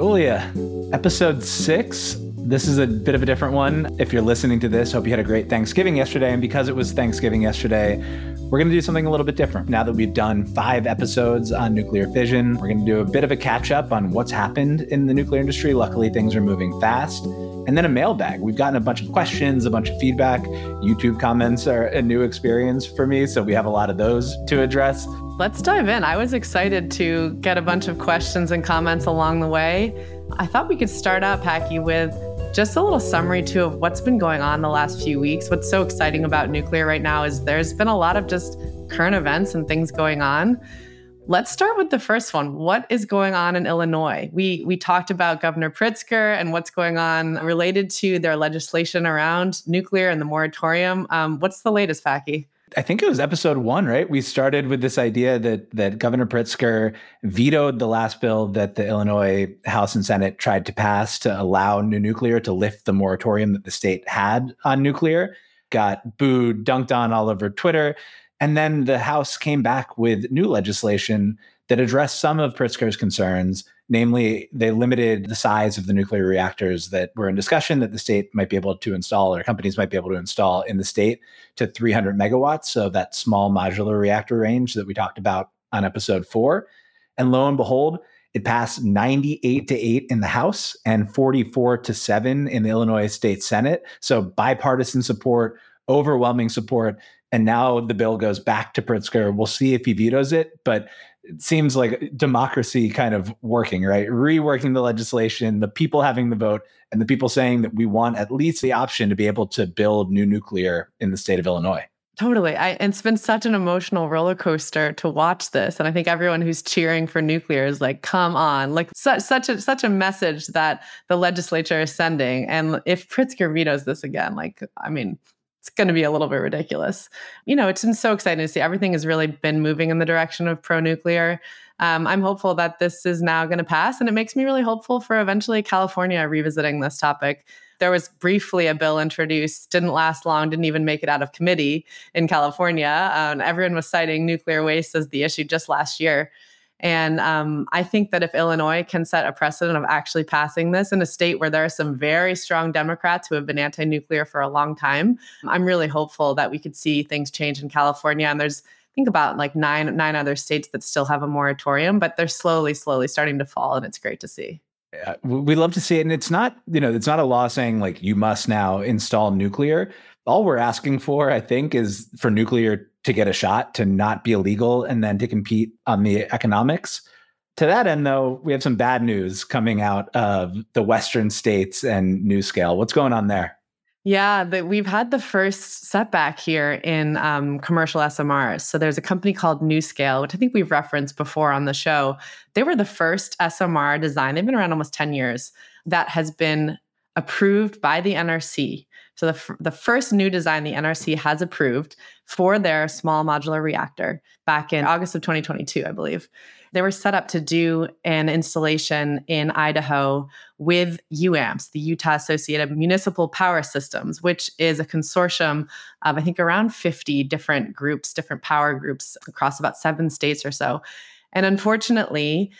Julia, episode six. This is a bit of a different one. If you're listening to this, hope you had a great Thanksgiving yesterday. And because it was Thanksgiving yesterday, we're going to do something a little bit different. Now that we've done five episodes on nuclear fission, we're going to do a bit of a catch up on what's happened in the nuclear industry. Luckily, things are moving fast. And then a mailbag. We've gotten a bunch of questions, a bunch of feedback. YouTube comments are a new experience for me. So we have a lot of those to address. Let's dive in. I was excited to get a bunch of questions and comments along the way. I thought we could start out, Packy, with just a little summary too of what's been going on the last few weeks. What's so exciting about nuclear right now is there's been a lot of just current events and things going on. Let's start with the first one. What is going on in Illinois? We we talked about Governor Pritzker and what's going on related to their legislation around nuclear and the moratorium. Um, what's the latest, Packy? I think it was episode one, right? We started with this idea that that Governor Pritzker vetoed the last bill that the Illinois House and Senate tried to pass to allow new nuclear to lift the moratorium that the state had on nuclear. Got booed, dunked on all over Twitter. And then the House came back with new legislation that addressed some of Pritzker's concerns. Namely, they limited the size of the nuclear reactors that were in discussion that the state might be able to install or companies might be able to install in the state to 300 megawatts. So that small modular reactor range that we talked about on episode four. And lo and behold, it passed 98 to 8 in the House and 44 to 7 in the Illinois State Senate. So bipartisan support, overwhelming support. And now the bill goes back to Pritzker. We'll see if he vetoes it, but it seems like democracy kind of working, right? Reworking the legislation, the people having the vote, and the people saying that we want at least the option to be able to build new nuclear in the state of Illinois. Totally. I, it's been such an emotional roller coaster to watch this. And I think everyone who's cheering for nuclear is like, come on, like such, such a, such a message that the legislature is sending. And if Pritzker vetoes this again, like, I mean, it's going to be a little bit ridiculous. You know, it's been so exciting to see. Everything has really been moving in the direction of pro nuclear. Um, I'm hopeful that this is now going to pass, and it makes me really hopeful for eventually California revisiting this topic. There was briefly a bill introduced, didn't last long, didn't even make it out of committee in California. Um, everyone was citing nuclear waste as the issue just last year. And um, I think that if Illinois can set a precedent of actually passing this in a state where there are some very strong Democrats who have been anti nuclear for a long time, I'm really hopeful that we could see things change in California. And there's, think about like nine, nine other states that still have a moratorium, but they're slowly, slowly starting to fall. And it's great to see. Yeah, we love to see it. And it's not, you know, it's not a law saying like you must now install nuclear. All we're asking for, I think, is for nuclear to get a shot, to not be illegal, and then to compete on the economics. To that end, though, we have some bad news coming out of the Western states and NuScale. What's going on there? Yeah, the, we've had the first setback here in um, commercial SMRs. So there's a company called NuScale, which I think we've referenced before on the show. They were the first SMR design. They've been around almost 10 years that has been approved by the NRC so the, f- the first new design the NRC has approved for their small modular reactor back in August of 2022, I believe. They were set up to do an installation in Idaho with UAMPS, the Utah Associated Municipal Power Systems, which is a consortium of, I think, around 50 different groups, different power groups across about seven states or so. And unfortunately,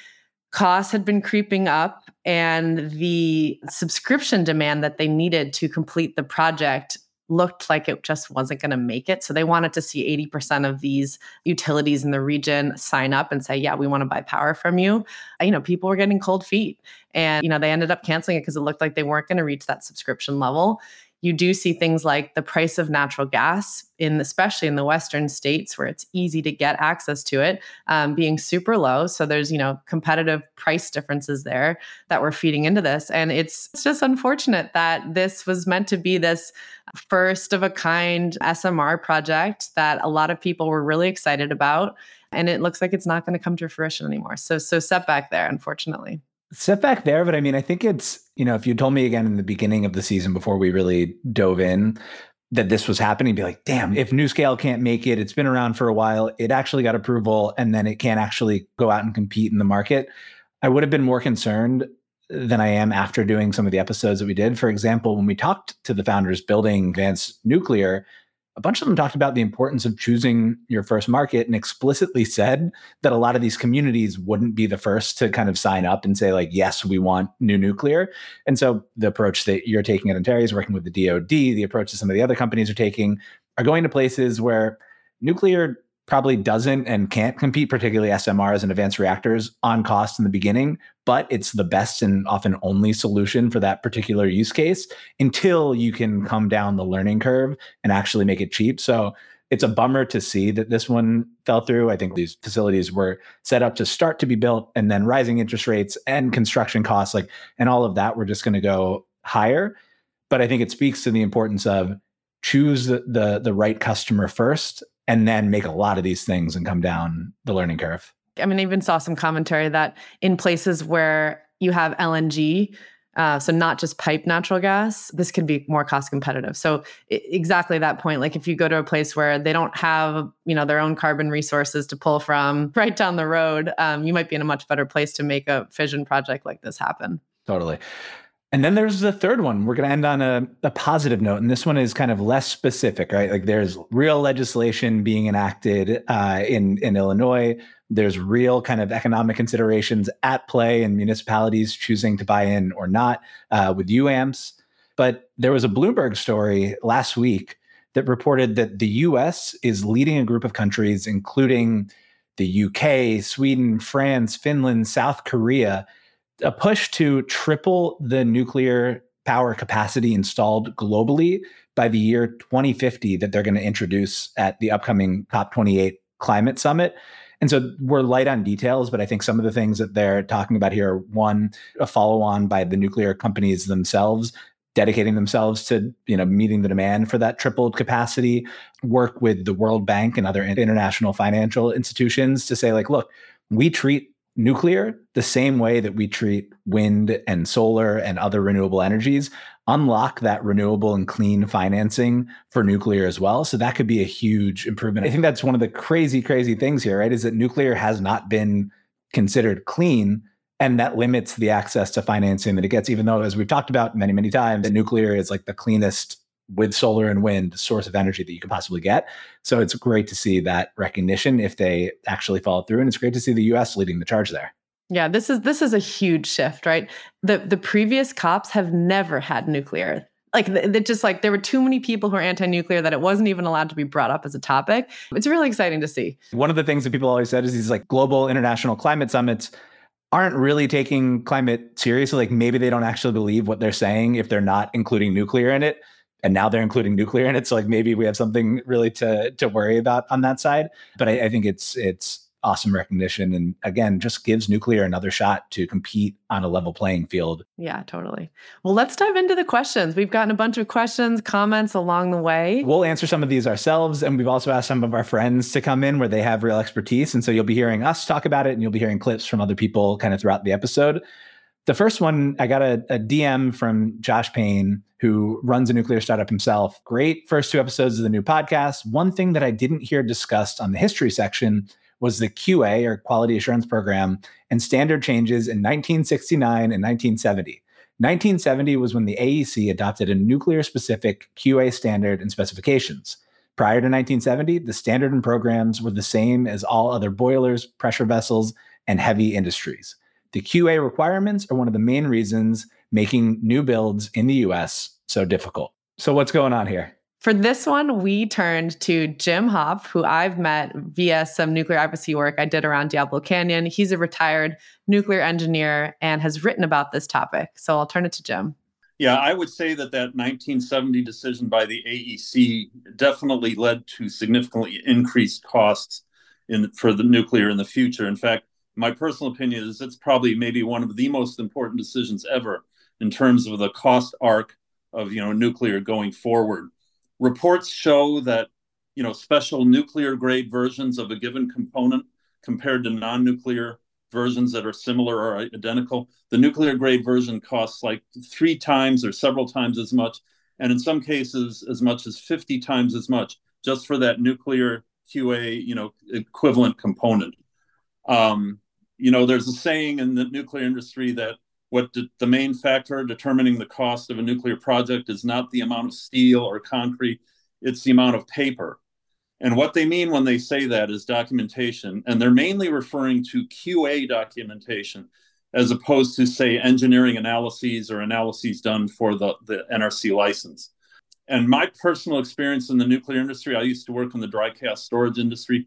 costs had been creeping up and the subscription demand that they needed to complete the project looked like it just wasn't going to make it. So they wanted to see 80% of these utilities in the region sign up and say, yeah, we want to buy power from you. Uh, you know, people were getting cold feet. And, you know, they ended up canceling it because it looked like they weren't going to reach that subscription level you do see things like the price of natural gas in especially in the western states where it's easy to get access to it um, being super low. So there's you know competitive price differences there that we're feeding into this. And it's, it's just unfortunate that this was meant to be this first of a kind smr project that a lot of people were really excited about. And it looks like it's not going to come to fruition anymore. So so setback there unfortunately setback there, but I mean, I think it's, you know, if you told me again in the beginning of the season before we really dove in that this was happening, be like, damn, if NuScale can't make it, it's been around for a while, it actually got approval, and then it can't actually go out and compete in the market. I would have been more concerned than I am after doing some of the episodes that we did. For example, when we talked to the founders building Advanced Nuclear, a bunch of them talked about the importance of choosing your first market and explicitly said that a lot of these communities wouldn't be the first to kind of sign up and say, like, yes, we want new nuclear. And so the approach that you're taking at Antares is working with the DoD, the approach that some of the other companies are taking are going to places where nuclear probably doesn't and can't compete, particularly SMRs and advanced reactors, on cost in the beginning, but it's the best and often only solution for that particular use case until you can come down the learning curve and actually make it cheap. So it's a bummer to see that this one fell through. I think these facilities were set up to start to be built, and then rising interest rates and construction costs, like, and all of that, were just going to go higher. But I think it speaks to the importance of choose the, the, the right customer first and then make a lot of these things and come down the learning curve. I mean, I even saw some commentary that in places where you have LNG, uh, so not just pipe natural gas, this can be more cost competitive. So I- exactly that point, like if you go to a place where they don't have, you know, their own carbon resources to pull from right down the road, um, you might be in a much better place to make a fission project like this happen. Totally. And then there's the third one. We're going to end on a, a, positive note. And this one is kind of less specific, right? Like there's real legislation being enacted uh, in, in Illinois. There's real kind of economic considerations at play in municipalities choosing to buy in or not uh, with UAMPS. But there was a Bloomberg story last week that reported that the US is leading a group of countries, including the UK, Sweden, France, Finland, South Korea a push to triple the nuclear power capacity installed globally by the year 2050 that they're going to introduce at the upcoming COP28 climate summit. And so we're light on details, but I think some of the things that they're talking about here are one, a follow on by the nuclear companies themselves dedicating themselves to you know meeting the demand for that tripled capacity work with the world bank and other international financial institutions to say like look we treat nuclear the same way that we treat wind and solar and other renewable energies unlock that renewable and clean financing for nuclear as well. So that could be a huge improvement. I think that's one of the crazy crazy things here right is that nuclear has not been considered clean and that limits the access to financing that it gets even though as we've talked about many many times that nuclear is like the cleanest with solar and wind source of energy that you could possibly get. So it's great to see that recognition if they actually follow through, and it's great to see the U.S. leading the charge there. Yeah, this is this is a huge shift, right? The the previous cops have never had nuclear. Like it just like there were too many people who are anti-nuclear that it wasn't even allowed to be brought up as a topic. It's really exciting to see. One of the things that people always said is these like global international climate summits aren't really taking climate seriously. Like maybe they don't actually believe what they're saying if they're not including nuclear in it and now they're including nuclear in it. So like maybe we have something really to to worry about on that side. But I, I think it's it's awesome recognition and again just gives nuclear another shot to compete on a level playing field yeah totally well let's dive into the questions we've gotten a bunch of questions comments along the way we'll answer some of these ourselves and we've also asked some of our friends to come in where they have real expertise and so you'll be hearing us talk about it and you'll be hearing clips from other people kind of throughout the episode the first one, I got a, a, DM from Josh Payne, who runs a nuclear startup himself. Great first two episodes of the new podcast. One thing that I didn't hear discussed on the history section was the QA or Quality Assurance Program and standard changes in 1969 and 1970. 1970 was when the AEC adopted a nuclear specific QA standard and specifications. Prior to 1970, the standard and programs were the same as all other boilers, pressure vessels, and heavy industries. The QA requirements are one of the main reasons making new builds in the US so difficult. So, what's going on here? For this one, we turned to Jim Hopf, who I've met via some nuclear advocacy work I did around Diablo Canyon. He's a retired nuclear engineer and has written about this topic. So I'll turn it to Jim. Yeah, I would say that that 1970 decision by the AEC definitely led to significantly increased costs in for the nuclear in the future. In fact, my personal opinion is it's probably maybe one of the most important decisions ever in terms of the cost arc of you know nuclear going forward. Reports show that you know special nuclear grade versions of a given component compared to non-nuclear versions that are similar or identical, the nuclear grade version costs like three times or several times as much, and in some cases as much as 50 times as much just for that nuclear QA, you know, equivalent component. Um, you know, there's a saying in the nuclear industry that what de- the main factor determining the cost of a nuclear project is not the amount of steel or concrete, it's the amount of paper. And what they mean when they say that is documentation. And they're mainly referring to QA documentation as opposed to, say, engineering analyses or analyses done for the, the NRC license. And my personal experience in the nuclear industry, I used to work in the dry cask storage industry,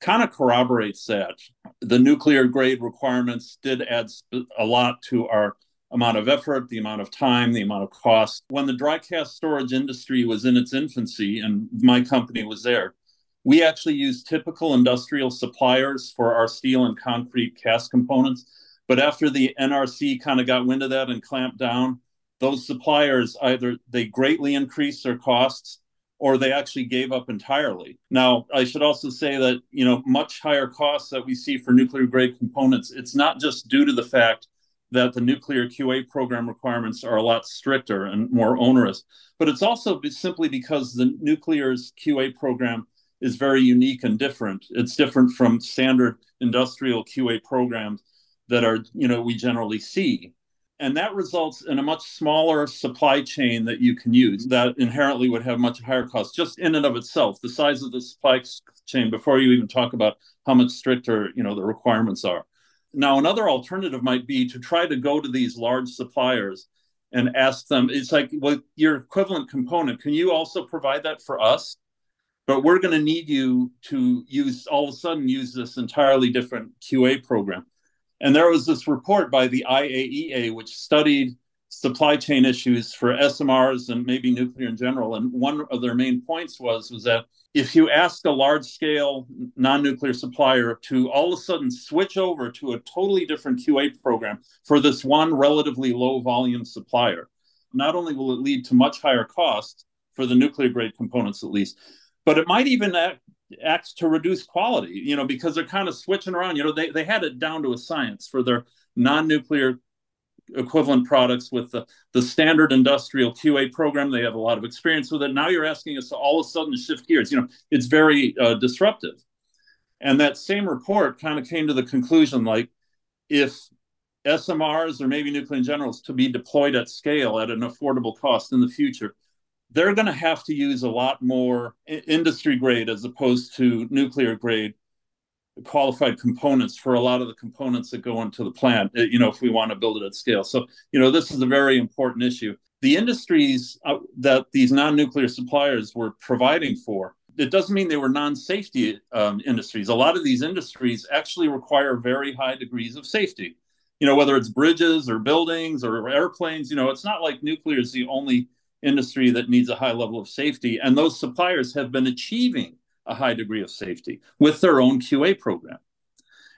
kind of corroborates that. The nuclear grade requirements did add a lot to our amount of effort, the amount of time, the amount of cost. When the dry cask storage industry was in its infancy and my company was there, we actually used typical industrial suppliers for our steel and concrete cast components. But after the NRC kind of got wind of that and clamped down, those suppliers either they greatly increased their costs or they actually gave up entirely. Now, I should also say that, you know, much higher costs that we see for nuclear grade components, it's not just due to the fact that the nuclear QA program requirements are a lot stricter and more onerous, but it's also simply because the nuclear's QA program is very unique and different. It's different from standard industrial QA programs that are, you know, we generally see and that results in a much smaller supply chain that you can use that inherently would have much higher costs just in and of itself. The size of the supply chain before you even talk about how much stricter you know the requirements are. Now another alternative might be to try to go to these large suppliers and ask them it's like well your equivalent component can you also provide that for us? But we're going to need you to use all of a sudden use this entirely different qa program and there was this report by the IAEA, which studied supply chain issues for SMRs and maybe nuclear in general. And one of their main points was, was that if you ask a large scale non nuclear supplier to all of a sudden switch over to a totally different QA program for this one relatively low volume supplier, not only will it lead to much higher costs for the nuclear grade components at least, but it might even acts to reduce quality, you know, because they're kind of switching around. You know, they, they had it down to a science for their non nuclear equivalent products with the, the standard industrial QA program. They have a lot of experience with it. Now you're asking us to all of a sudden shift gears. You know, it's very uh, disruptive. And that same report kind of came to the conclusion like, if SMRs or maybe nuclear in general is to be deployed at scale at an affordable cost in the future, they're going to have to use a lot more industry grade as opposed to nuclear grade qualified components for a lot of the components that go into the plant eh, you know if we want to build it at scale. So you know this is a very important issue. The industries uh, that these non-nuclear suppliers were providing for it doesn't mean they were non-safety um, industries. A lot of these industries actually require very high degrees of safety. You know whether it's bridges or buildings or airplanes you know it's not like nuclear is the only industry that needs a high level of safety. And those suppliers have been achieving a high degree of safety with their own QA program.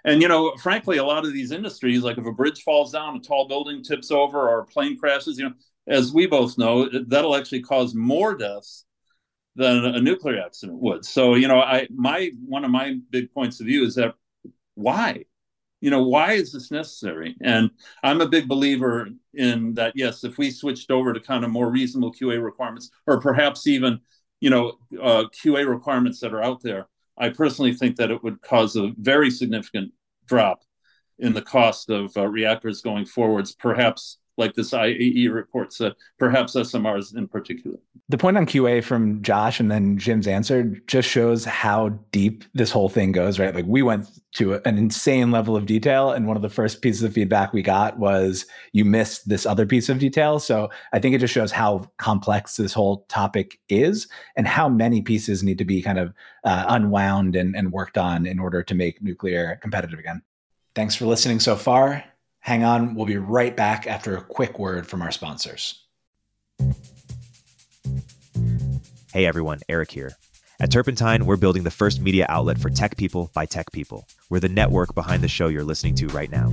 And, you know, frankly, a lot of these industries, like if a bridge falls down, a tall building tips over, or a plane crashes, you know, as we both know, that'll actually cause more deaths than a nuclear accident would. So, you know, I my one of my big points of view is that why? You know why is this necessary? And i'm a big believer in that yes if we switched over to kind of more reasonable qa requirements or perhaps even you know uh, qa requirements that are out there i personally think that it would cause a very significant drop in the cost of uh, reactors going forwards perhaps like this IAE report said, perhaps SMRs in particular. The point on QA from Josh and then Jim's answer just shows how deep this whole thing goes, right? Like we went to an insane level of detail. And one of the first pieces of feedback we got was you missed this other piece of detail. So I think it just shows how complex this whole topic is and how many pieces need to be kind of uh, unwound and, and worked on in order to make nuclear competitive again. Thanks for listening so far. Hang on, we'll be right back after a quick word from our sponsors. Hey everyone, Eric here. At Turpentine, we're building the first media outlet for tech people by tech people. We're the network behind the show you're listening to right now.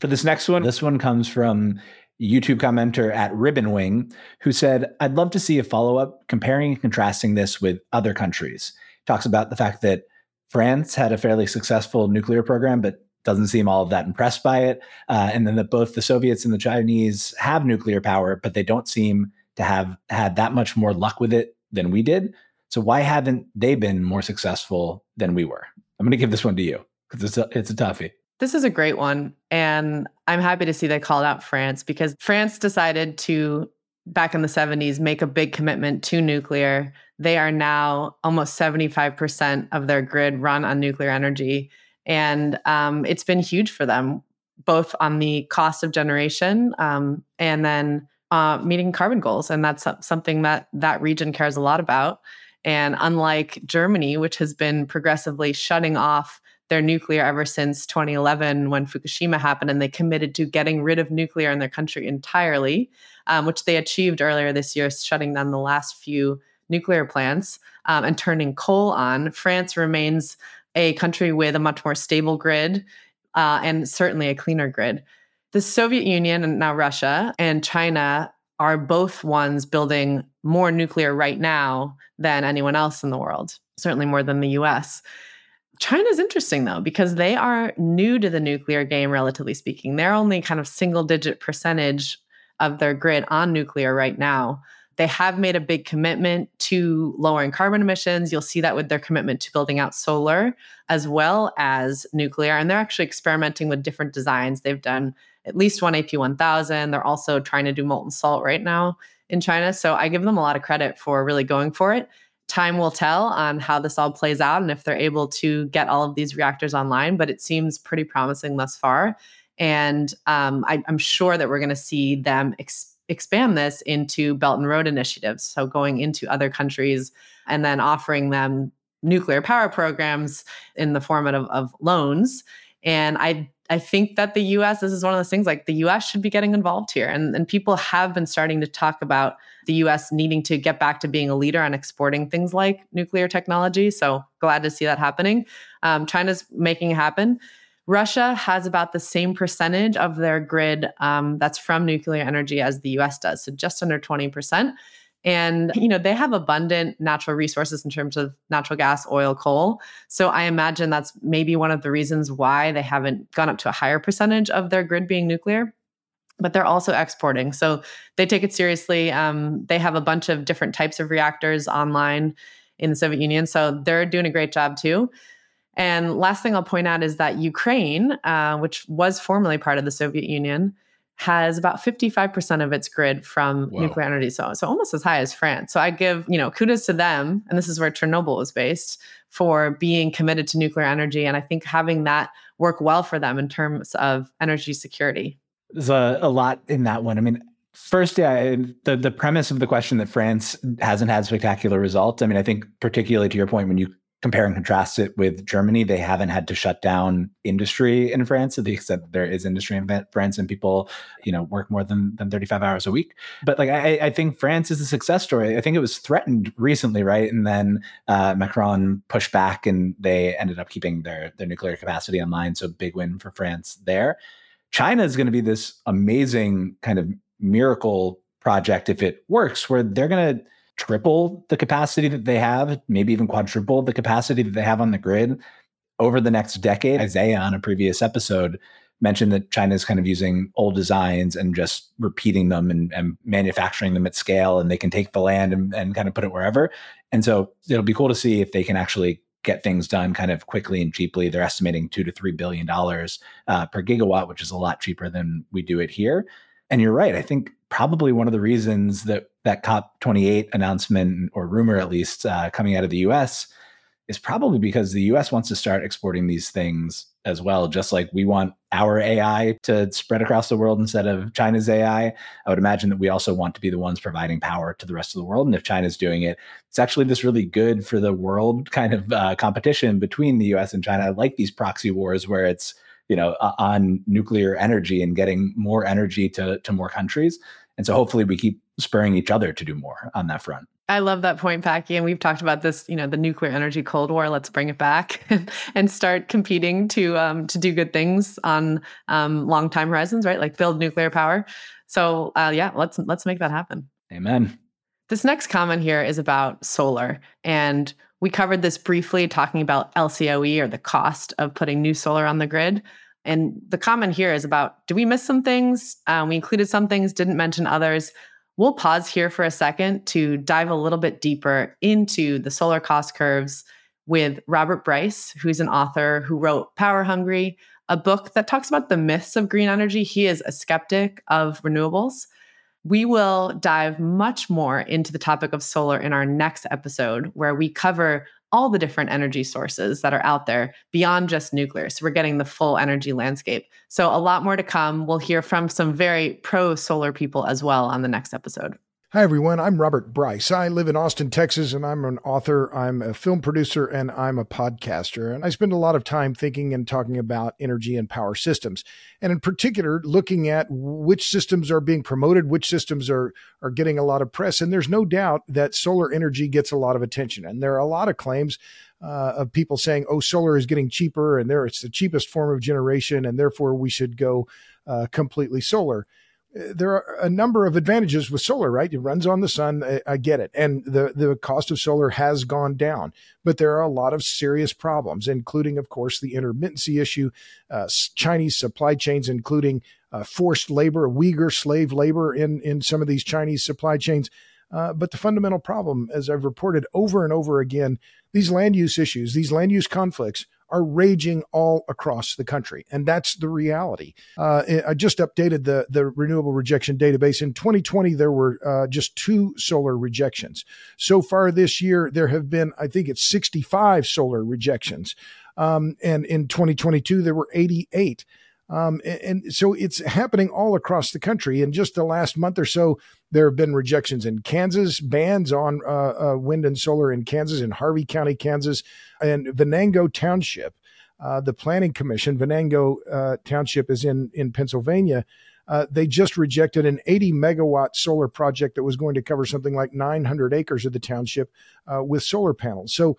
For this next one, this one comes from YouTube commenter at Ribbonwing, who said, I'd love to see a follow up comparing and contrasting this with other countries. Talks about the fact that France had a fairly successful nuclear program, but doesn't seem all of that impressed by it. Uh, and then that both the Soviets and the Chinese have nuclear power, but they don't seem to have had that much more luck with it than we did. So why haven't they been more successful than we were? I'm going to give this one to you because it's a, it's a toughie. This is a great one. And I'm happy to see they called out France because France decided to, back in the 70s, make a big commitment to nuclear. They are now almost 75% of their grid run on nuclear energy. And um, it's been huge for them, both on the cost of generation um, and then uh, meeting carbon goals. And that's something that that region cares a lot about. And unlike Germany, which has been progressively shutting off their nuclear ever since 2011 when Fukushima happened, and they committed to getting rid of nuclear in their country entirely, um, which they achieved earlier this year, shutting down the last few nuclear plants um, and turning coal on. France remains a country with a much more stable grid uh, and certainly a cleaner grid. The Soviet Union and now Russia and China are both ones building more nuclear right now than anyone else in the world, certainly more than the US. China's interesting though, because they are new to the nuclear game, relatively speaking. They're only kind of single digit percentage of their grid on nuclear right now. They have made a big commitment to lowering carbon emissions. You'll see that with their commitment to building out solar as well as nuclear. And they're actually experimenting with different designs. They've done at least one AP1000. They're also trying to do molten salt right now in China. So I give them a lot of credit for really going for it time will tell on how this all plays out and if they're able to get all of these reactors online, but it seems pretty promising thus far. And um, I, am sure that we're going to see them ex- expand this into Belt and Road initiatives. So going into other countries and then offering them nuclear power programs in the format of, of loans. And I I think that the US, this is one of those things like the US should be getting involved here. And, and people have been starting to talk about the US needing to get back to being a leader on exporting things like nuclear technology. So glad to see that happening. Um, China's making it happen. Russia has about the same percentage of their grid um, that's from nuclear energy as the US does, so just under 20%. And you know, they have abundant natural resources in terms of natural gas, oil, coal. So I imagine that's maybe one of the reasons why they haven't gone up to a higher percentage of their grid being nuclear but they're also exporting. So they take it seriously. Um, they have a bunch of different types of reactors online in the Soviet Union. So they're doing a great job too. And last thing I'll point out is that Ukraine, uh, which was formerly part of the Soviet Union, has about 55% of its grid from nuclear energy. So, so almost as high as France. So I give, you know, kudos to them. And this is where Chernobyl was based for being committed to nuclear energy. And I think having that work well for them in terms of energy security. There's a, a lot in that one. I mean, first, yeah, the the premise of the question that France hasn't had spectacular results. I mean, I think particularly to your point, when you compare and contrast it with Germany, they haven't had to shut down industry in France to the extent that there is industry in France and people, you know, work more than, than 35 hours a week. But like, I, I think France is a success story. I think it was threatened recently, right? And then uh, Macron pushed back and they ended up keeping their, their nuclear capacity online. So big win for France there. China is going to be this amazing kind of miracle project if it works, where they're going to triple the capacity that they have, maybe even quadruple the capacity that they have on the grid over the next decade. Isaiah on a previous episode mentioned that China is kind of using old designs and just repeating them and, and, manufacturing them at scale, and they can take the land and, and kind of put it wherever. And so it'll be cool to see if they can actually get things done kind of quickly and cheaply. They're estimating two to three billion dollars uh, per gigawatt, which is a lot cheaper than we do it here. And you're right. I think probably one of the reasons that that COP28 announcement or rumor, at least, uh, coming out of the U.S. is probably because the U.S. wants to start exporting these things as well. Just like we want our AI to spread across the world instead of China's AI, I would imagine that we also want to be the ones providing power to the rest of the world. And if China's doing it, it's actually this really good for the world kind of uh, competition between the U.S. and China. I like these proxy wars where it's you know on nuclear energy and getting more energy to to more countries. And so hopefully we keep spurring each other to do more on that front. I love that point, Packy. And we've talked about this, you know, the nuclear energy Cold War. Let's bring it back and start competing to um, to do good things on um, long time horizons, right? Like build nuclear power. So uh, yeah, let's let's make that happen. Amen. This next comment here is about solar, and we covered this briefly, talking about LCOE or the cost of putting new solar on the grid. And the comment here is about: Do we miss some things? Um, we included some things, didn't mention others. We'll pause here for a second to dive a little bit deeper into the solar cost curves with Robert Bryce, who's an author who wrote Power Hungry, a book that talks about the myths of green energy. He is a skeptic of renewables. We will dive much more into the topic of solar in our next episode, where we cover all the different energy sources that are out there beyond just nuclear. So we're getting the full energy landscape. So a lot more to come. We'll hear from some very pro solar people as well on the next episode. Hi, everyone. I'm Robert Bryce. I live in Austin, Texas, and I'm an author, I'm a film producer, and I'm a podcaster. And I spend a lot of time thinking and talking about energy and power systems. And in particular, looking at which systems are being promoted, which systems are, are getting a lot of press. And there's no doubt that solar energy gets a lot of attention. And there are a lot of claims uh, of people saying, oh, solar is getting cheaper, and there it's the cheapest form of generation, and therefore we should go uh, completely solar there are a number of advantages with solar, right? It runs on the sun. I, I, get it. And the, the cost of solar has gone down, but there are a lot of serious problems, including, of course, the intermittency issue, uh, Chinese supply chains, including uh, forced labor, Uyghur slave labor in, in some of these Chinese supply chains. Uh, but the fundamental problem, as I've reported over and over again, these land use issues, these land use conflicts are raging all across the country. And that's the reality. Uh, I just updated the, the renewable rejection database. In 2020, there were uh, just two solar rejections. So far this year, there have been, I think it's 65 solar rejections. Um, and in 2022, there were 88. Um, and, and, so it's happening all across the country. In just the last month or so, there have been rejections in Kansas, bans on uh, uh, wind and solar in Kansas, in Harvey County, Kansas, and Venango Township. Uh, the Planning Commission, Venango uh, Township, is in in Pennsylvania. Uh, they just rejected an 80 megawatt solar project that was going to cover something like 900 acres of the township uh, with solar panels. So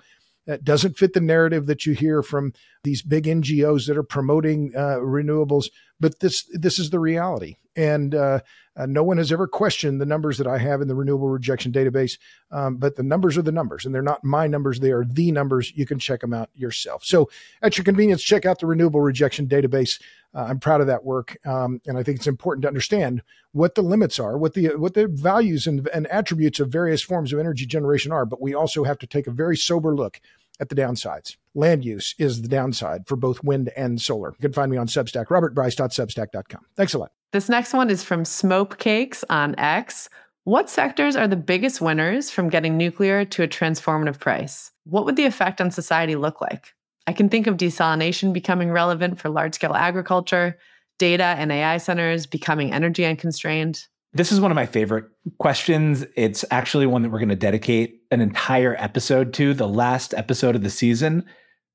that doesn't fit the narrative that you hear from these big NGOs that are promoting uh, renewables. But this this is the reality, and uh, uh, no one has ever questioned the numbers that I have in the renewable rejection database. Um, but the numbers are the numbers, and they're not my numbers; they are the numbers. You can check them out yourself. So, at your convenience, check out the renewable rejection database. Uh, I'm proud of that work, um, and I think it's important to understand what the limits are, what the what the values and, and attributes of various forms of energy generation are. But we also have to take a very sober look at the downsides. Land use is the downside for both wind and solar. You can find me on Substack, robertbryce.substack.com. Thanks a lot. This next one is from Smoke Cakes on X. What sectors are the biggest winners from getting nuclear to a transformative price? What would the effect on society look like? I can think of desalination becoming relevant for large scale agriculture, data and AI centers becoming energy unconstrained. This is one of my favorite questions. It's actually one that we're going to dedicate an entire episode to, the last episode of the season.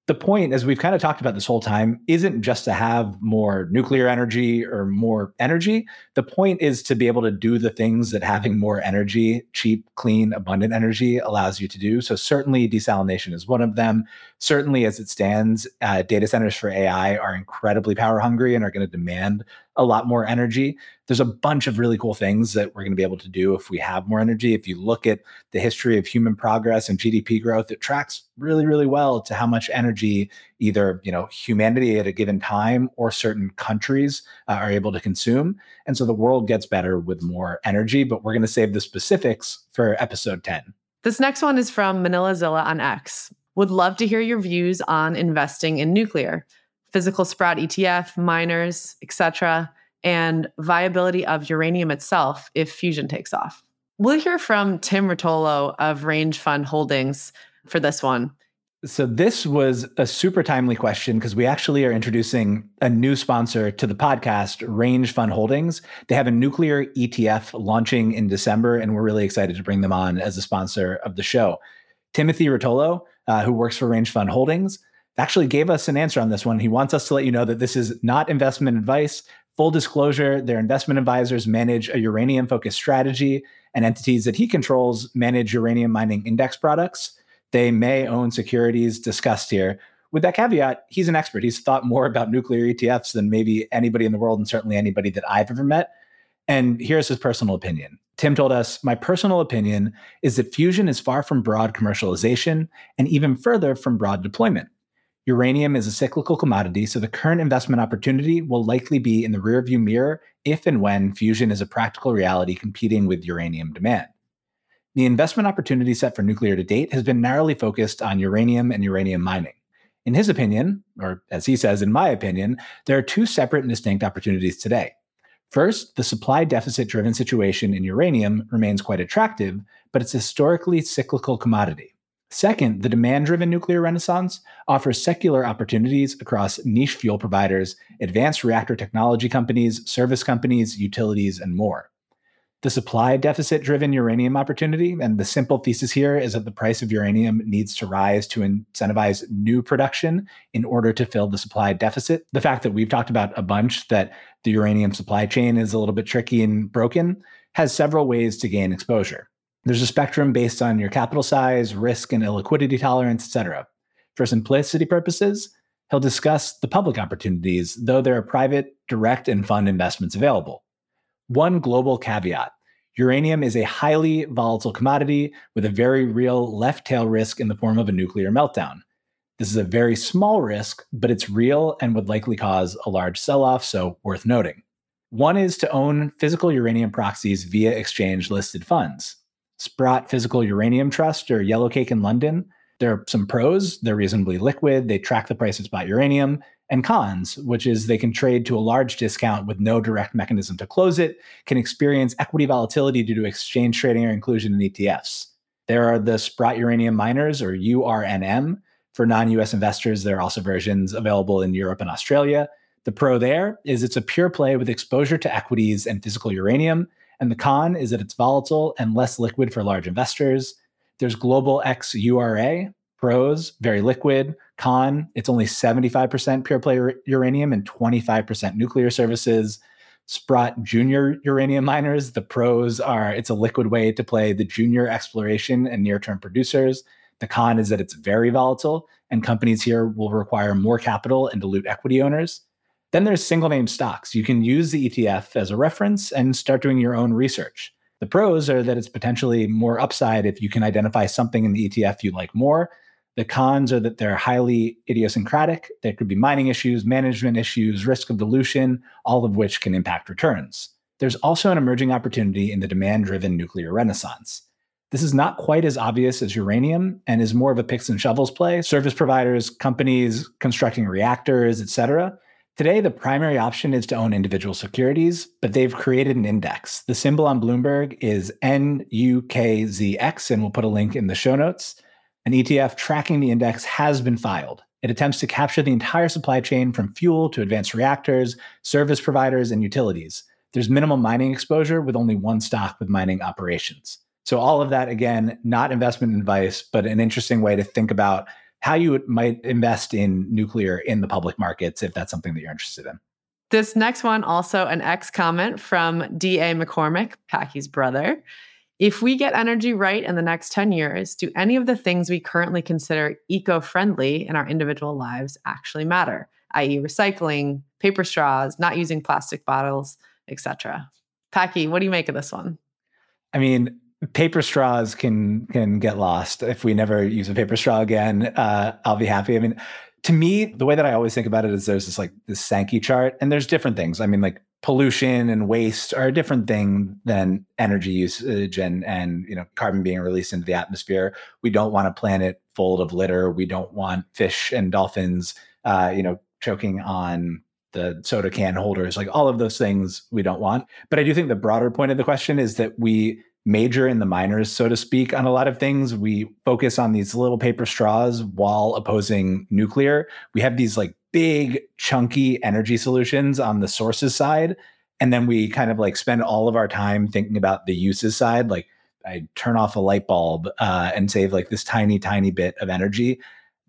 The point, as we've kind of talked about this whole time, isn't just to have more nuclear energy or more energy. The point is to be able to do the things that having more energy, cheap, clean, abundant energy allows you to do. So, certainly, desalination is one of them. Certainly, as it stands, uh, data centers for AI are incredibly power hungry and are going to demand a lot more energy. There's a bunch of really cool things that we're going to be able to do if we have more energy. If you look at the history of human progress and GDP growth, it tracks really, really well to how much energy either you know humanity at a given time or certain countries uh, are able to consume. And so the world gets better with more energy. But we're going to save the specifics for episode 10. This next one is from Manila Zilla on X. Would love to hear your views on investing in nuclear physical Sprott ETF, miners, etc., and viability of uranium itself if fusion takes off. We'll hear from Tim Rotolo of Range Fund Holdings for this one. So, this was a super timely question because we actually are introducing a new sponsor to the podcast, Range Fund Holdings. They have a nuclear ETF launching in December, and we're really excited to bring them on as a sponsor of the show. Timothy Rotolo, uh, who works for Range Fund Holdings, actually gave us an answer on this one. He wants us to let you know that this is not investment advice. Full disclosure, their investment advisors manage a uranium focused strategy, and entities that he controls manage uranium mining index products. They may own securities discussed here. With that caveat, he's an expert. He's thought more about nuclear ETFs than maybe anybody in the world, and certainly anybody that I've ever met. And here's his personal opinion. Tim told us, My personal opinion is that fusion is far from broad commercialization and even further from broad deployment. Uranium is a cyclical commodity, so the current investment opportunity will likely be in the rearview mirror if and when fusion is a practical reality competing with uranium demand. The investment opportunity set for nuclear to date has been narrowly focused on uranium and uranium mining. In his opinion, or as he says, in my opinion, there are two separate and distinct opportunities today. First, the supply deficit driven situation in uranium remains quite attractive, but it's a historically cyclical commodity. Second, the demand driven nuclear renaissance offers secular opportunities across niche fuel providers, advanced reactor technology companies, service companies, utilities, and more. The supply deficit driven uranium opportunity, and the simple thesis here is that the price of uranium needs to rise to incentivize new production in order to fill the supply deficit. The fact that we've talked about a bunch that the uranium supply chain is a little bit tricky and broken has several ways to gain exposure. There's a spectrum based on your capital size, risk, and illiquidity tolerance, etc. For simplicity purposes, he'll discuss the public opportunities, though there are private, direct, and fund investments available. One global caveat uranium is a highly volatile commodity with a very real left tail risk in the form of a nuclear meltdown. This is a very small risk, but it's real and would likely cause a large sell off, so worth noting. One is to own physical uranium proxies via exchange listed funds. Sprott Physical Uranium Trust or Yellowcake in London. There are some pros. They're reasonably liquid. They track the price of spot uranium. And cons, which is they can trade to a large discount with no direct mechanism to close it, can experience equity volatility due to exchange trading or inclusion in ETFs. There are the Sprott Uranium Miners or URNM. For non US investors, there are also versions available in Europe and Australia. The pro there is it's a pure play with exposure to equities and physical uranium and the con is that it's volatile and less liquid for large investors. There's Global X URA, pros, very liquid. Con, it's only 75% pure play uranium and 25% nuclear services. Sprott junior uranium miners, the pros are it's a liquid way to play the junior exploration and near term producers. The con is that it's very volatile, and companies here will require more capital and dilute equity owners. Then there's single name stocks. You can use the ETF as a reference and start doing your own research. The pros are that it's potentially more upside if you can identify something in the ETF you like more. The cons are that they're highly idiosyncratic. There could be mining issues, management issues, risk of dilution, all of which can impact returns. There's also an emerging opportunity in the demand driven nuclear renaissance. This is not quite as obvious as uranium and is more of a picks and shovels play. Service providers, companies constructing reactors, et cetera, Today, the primary option is to own individual securities, but they've created an index. The symbol on Bloomberg is NUKZX, and we'll put a link in the show notes. An ETF tracking the index has been filed. It attempts to capture the entire supply chain from fuel to advanced reactors, service providers, and utilities. There's minimal mining exposure with only one stock with mining operations. So, all of that, again, not investment advice, but an interesting way to think about how you might invest in nuclear in the public markets if that's something that you're interested in. This next one, also an X comment from D.A. McCormick, Packy's brother. If we get energy right in the next 10 years, do any of the things we currently consider eco friendly in our individual lives actually matter, i.e., recycling, paper straws, not using plastic bottles, etc.? Packy, what do you make of this one? I mean, paper straws can can get lost if we never use a paper straw again. Uh, i'll be happy. I mean to me the way that i always think about it is there's this like this sankey chart and there's different things. I mean like pollution and waste are a different thing than energy usage and and you know carbon being released into the atmosphere. We don't want a planet full of litter. We don't want fish and dolphins uh, you know choking on the soda can holders. Like all of those things we don't want. But i do think the broader point of the question is that we major in the minors, so to speak, on a lot of things. We focus on these little paper straws while opposing nuclear. We have these like big, chunky energy solutions on the sources side. And then we kind of like spend all of our time thinking about the uses side. Like I turn off a light bulb uh, and save like this tiny, tiny bit of energy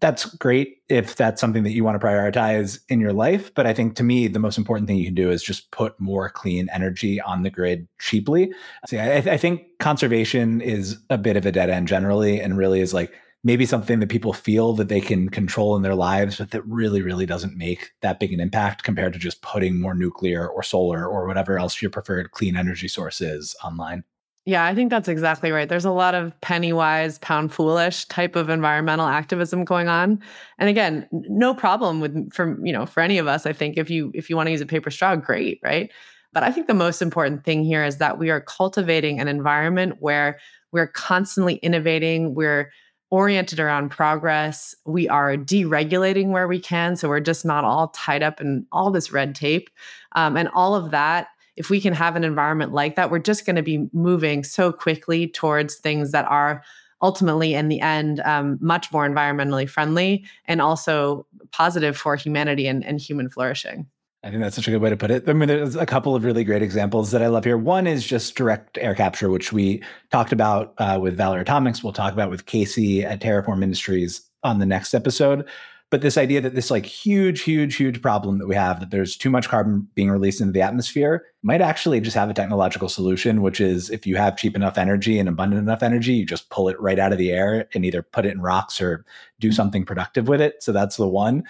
that's great if that's something that you want to prioritize in your life. But I think to me, the most important thing you can do is just put more clean energy on the grid cheaply. See, I, I think conservation is a bit of a dead end generally, and really is like maybe something that people feel that they can control in their lives, but that really, really doesn't make that big an impact compared to just putting more nuclear or solar or whatever else your preferred clean energy source is online. Yeah, I think that's exactly right. There's a lot of penny wise, pound foolish type of environmental activism going on. And again, no problem with for you know, for any of us, I think if you if you want to use a paper straw, great, right? But I think the most important thing here is that we are cultivating an environment where we're constantly innovating, we're oriented around progress, we are deregulating where we can, so we're just not all tied up in all this red tape. Um, and all of that if we can have an environment like that, we're just going to be moving so quickly towards things that are ultimately, in the end, um, much more environmentally friendly and also positive for humanity and, and human flourishing. I think that's such a good way to put it. I mean, there's a couple of really great examples that I love here. One is just direct air capture, which we talked about uh, with Valar Atomics. We'll talk about with Casey at Terraform Industries on the next episode but this idea that this like huge huge huge problem that we have that there's too much carbon being released into the atmosphere might actually just have a technological solution which is if you have cheap enough energy and abundant enough energy you just pull it right out of the air and either put it in rocks or do mm-hmm. something productive with it. So that's the one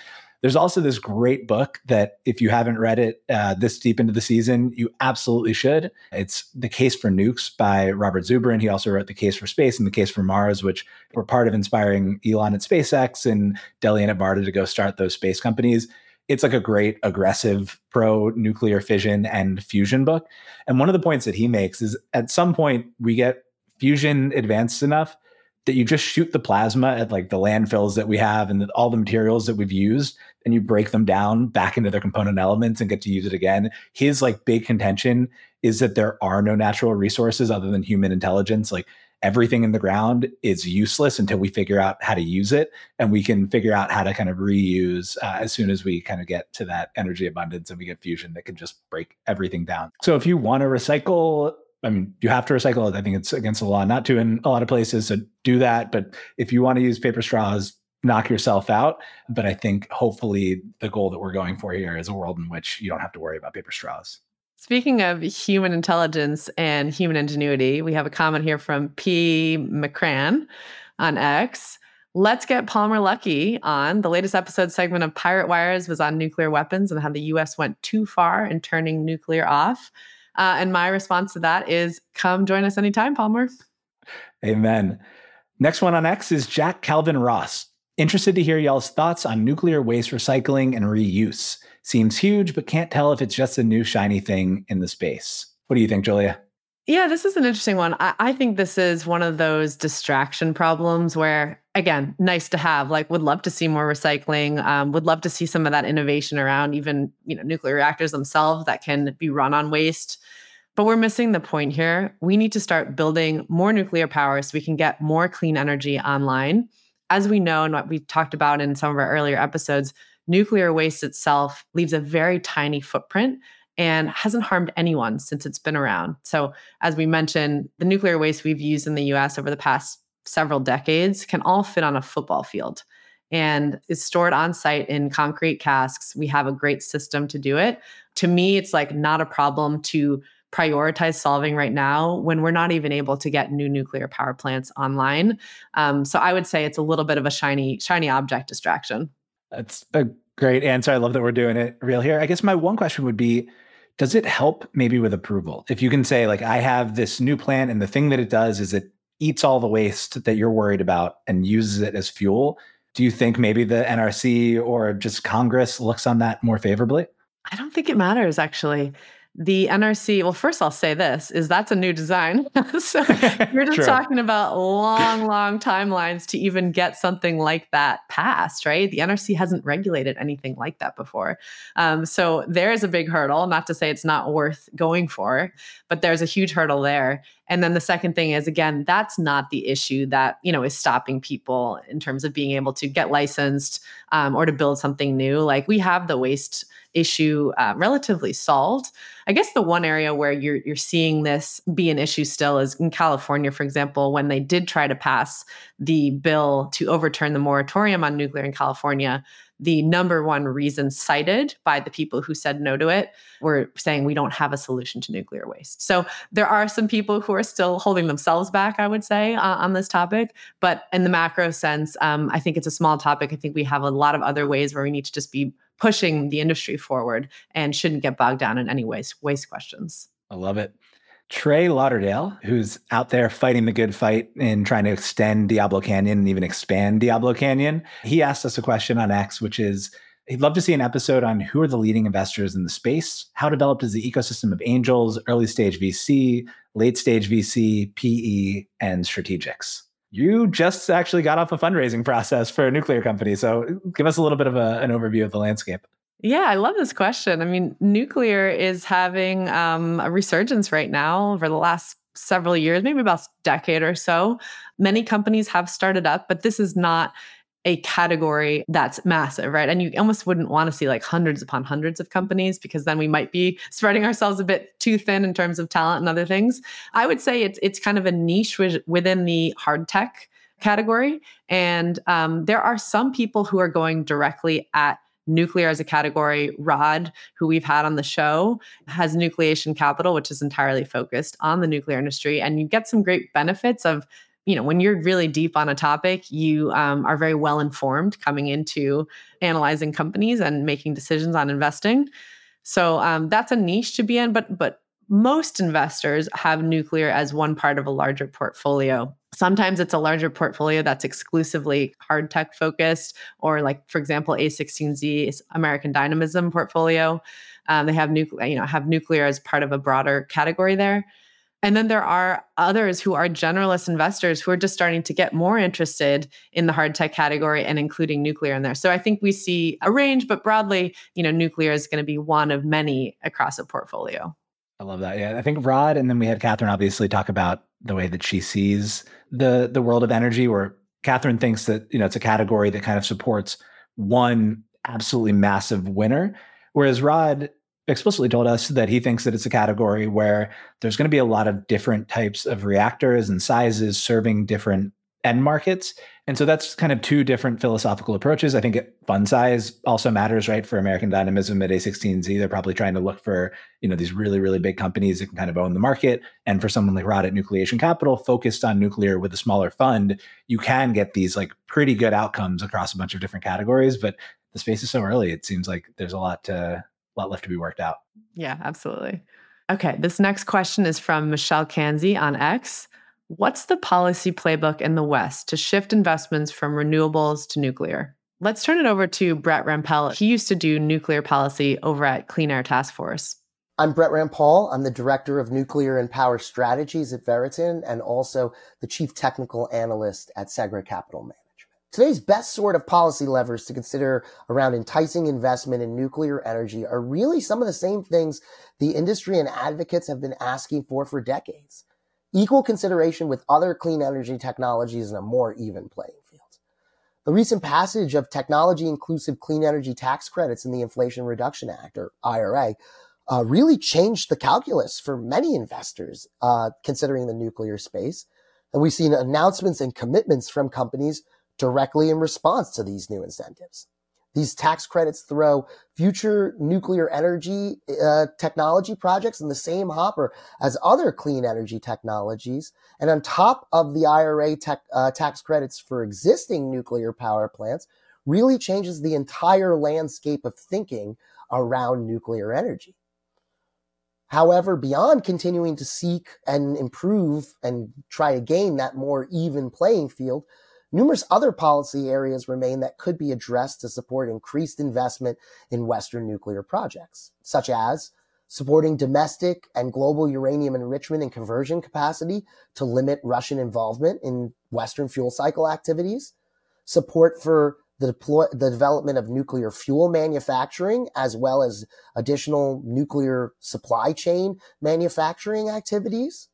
there's also this great book that, if you haven't read it uh, this deep into the season, you absolutely should. It's The Case for Nukes by Robert Zubrin. He also wrote The Case for Space and The Case for Mars, which were part of inspiring Elon at SpaceX and Delian at Varda to go start those space companies it's like a great aggressive pro nuclear fission and fusion book. And one of the points that he makes is at some point we get fusion advanced enough that you just shoot the plasma at like the landfills that we have and all the materials that we've used and you break them down back into their component elements and get to use it again his like big contention is that there are no natural resources other than human intelligence like everything in the ground is useless until we figure out how to use it and we can figure out how to kind of reuse uh, as soon as we kind of get to that energy abundance and we get fusion that can just break everything down so if you want to recycle I mean, you have to recycle it. I think it's against the law not to in a lot of places. So do that. But if you want to use paper straws, knock yourself out. But I think hopefully the goal that we're going for here is a world in which you don't have to worry about paper straws. Speaking of human intelligence and human ingenuity, we have a comment here from P. McCran on X. Let's get Palmer Luckey on. The latest episode segment of Pirate Wires was on nuclear weapons and how the US went too far in turning nuclear off. Uh, and my response to that is come join us anytime, Palmer. Amen. Next one on X is Jack Calvin Ross. Interested to hear y'all's thoughts on nuclear waste recycling and reuse. Seems huge, but can't tell if it's just a new shiny thing in the space. What do you think, Julia? Yeah, this is an interesting one. I, I, think this is one of those distraction problems where, again, nice to have. Like, would love to see more recycling. Um, would love to see some of that innovation around even you know nuclear reactors themselves that can be run on waste. But we're missing the point here. We need to start building more nuclear power so we can get more clean energy online. As we know, and what we talked about in some of our earlier episodes, nuclear waste itself leaves a very tiny footprint and hasn't harmed anyone since it's been around. So, as we mentioned, the nuclear waste we've used in the US over the past several decades can all fit on a football field and is stored on site in concrete casks. We have a great system to do it. To me, it's like not a problem to prioritize solving right now when we're not even able to get new nuclear power plants online. Um, so I would say it's a little bit of a shiny, shiny object distraction. That's a great answer. I love that we're doing it real here. I guess my one question would be does it help maybe with approval? If you can say, like, I have this new plant, and the thing that it does is it eats all the waste that you're worried about and uses it as fuel. Do you think maybe the NRC or just Congress looks on that more favorably? I don't think it matters, actually the NRC, well, first I'll say this is that's a new design. so you're just talking about long, long timelines to even get something like that passed, right? The NRC hasn't regulated anything like that before. Um, so there is a big hurdle, not to say it's not worth going for, but there's a huge hurdle there. And then the second thing is again, that's not the issue that, you know, is stopping people in terms of being able to get licensed um, or to build something new. Like we have the waste issue uh, relatively solved. I guess the one area where you're you're seeing this be an issue still is in California, for example, when they did try to pass the bill to overturn the moratorium on nuclear in California. the number one reason cited by the people who said no to it were saying we don't have a solution to nuclear waste. So there are some people who are still holding themselves back, I would say, uh, on this topic. But in the macro sense, um, I think it's a small topic. I think we have a lot of other ways where we need to just be pushing the industry forward and shouldn't get bogged down in any waste waste questions. I love it. Trey Lauderdale, who's out there fighting the good fight in trying to extend Diablo Canyon and even expand Diablo Canyon, he asked us a question on X, which is he'd love to see an episode on who are the leading investors in the space, how developed is the ecosystem of angels, early stage VC, late stage VC, PE, and strategics. You just actually got off a fundraising process for a nuclear company. So give us a little bit of a, an overview of the landscape. Yeah, I love this question. I mean, nuclear is having um, a resurgence right now over the last several years, maybe about a decade or so. Many companies have started up, but this is not a category that's massive, right? And you almost wouldn't want to see like hundreds upon hundreds of companies because then we might be spreading ourselves a bit too thin in terms of talent and other things. I would say it's it's kind of a niche within the hard tech category, and um, there are some people who are going directly at nuclear as a category. Rod, who we've had on the show, has Nucleation Capital, which is entirely focused on the nuclear industry. And you get some great benefits of, you know, when you're really deep on a topic, you um, are very well informed coming into analyzing companies and making decisions on investing. So um, that's a niche to be in, but but most investors have nuclear as one part of a larger portfolio. Sometimes it's a larger portfolio that's exclusively hard tech focused, or like, for example, A16Z American Dynamism portfolio. Um, they have nuclear, you know, have nuclear as part of a broader category there. And then there are others who are generalist investors who are just starting to get more interested in the hard tech category and including nuclear in there. So I think we see a range, but broadly, you know, nuclear is going to be one of many across a portfolio. I love that. Yeah, I think Rod and then we had Catherine obviously talk about the way that she sees the the world of energy. Where Catherine thinks that you know it's a category that kind of supports one absolutely massive winner, whereas Rod explicitly told us that he thinks that it's a category where there's going to be a lot of different types of reactors and sizes serving different end markets. And so that's kind of two different philosophical approaches. I think fund size also matters, right? For American Dynamism at A16Z, they're probably trying to look for, you know, these really, really big companies that can kind of own the market. And for someone like Rod at Nucleation Capital, focused on nuclear with a smaller fund, you can get these like pretty good outcomes across a bunch of different categories. But the space is so early, it seems like there's a lot to, a lot left to be worked out. Yeah, absolutely. Okay, this next question is from Michelle Kanzi on X. What's the policy playbook in the West to shift investments from renewables to nuclear? Let's turn it over to Brett Rampal. He used to do nuclear policy over at Clean Air Task Force. I'm Brett Rampal. I'm the Director of Nuclear and Power Strategies at Veriten and also the Chief Technical Analyst at Segra Capital Management. Today's best sort of policy levers to consider around enticing investment in nuclear energy are really some of the same things the industry and advocates have been asking for for decades equal consideration with other clean energy technologies and a more even playing field. The recent passage of technology inclusive clean energy tax credits in the Inflation Reduction Act, or IRA, uh, really changed the calculus for many investors uh, considering the nuclear space. And we've seen announcements and commitments from companies directly in response to these new incentives. These tax credits throw future nuclear energy uh, technology projects in the same hopper as other clean energy technologies. And on top of the IRA tech, uh, tax credits for existing nuclear power plants, really changes the entire landscape of thinking around nuclear energy. However, beyond continuing to seek and improve and try to gain that more even playing field, Numerous other policy areas remain that could be addressed to support increased investment in Western nuclear projects, such as supporting domestic and global uranium enrichment and conversion capacity to limit Russian involvement in Western fuel cycle activities, support for the, deploy, the development of nuclear fuel manufacturing, as well as additional nuclear supply chain manufacturing activities,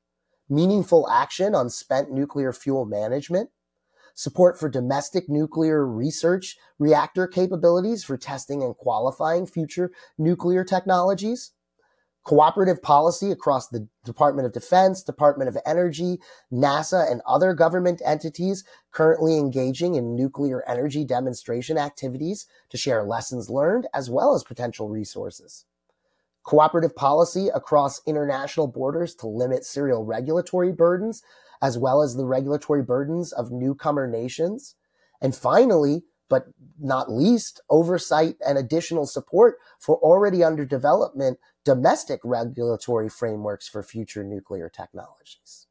meaningful action on spent nuclear fuel management, support for domestic nuclear research reactor capabilities for testing and qualifying future nuclear technologies, Cooperative policy across the Department of Defense, Department of Energy, NASA, and other government entities currently engaging in nuclear energy demonstration activities to share lessons learned as well as potential resources. Cooperative policy across international borders to limit serial regulatory burdens as well as the regulatory burdens of newcomer nations. And finally, but not least, oversight and additional support for already under development domestic regulatory frameworks for future nuclear technologies.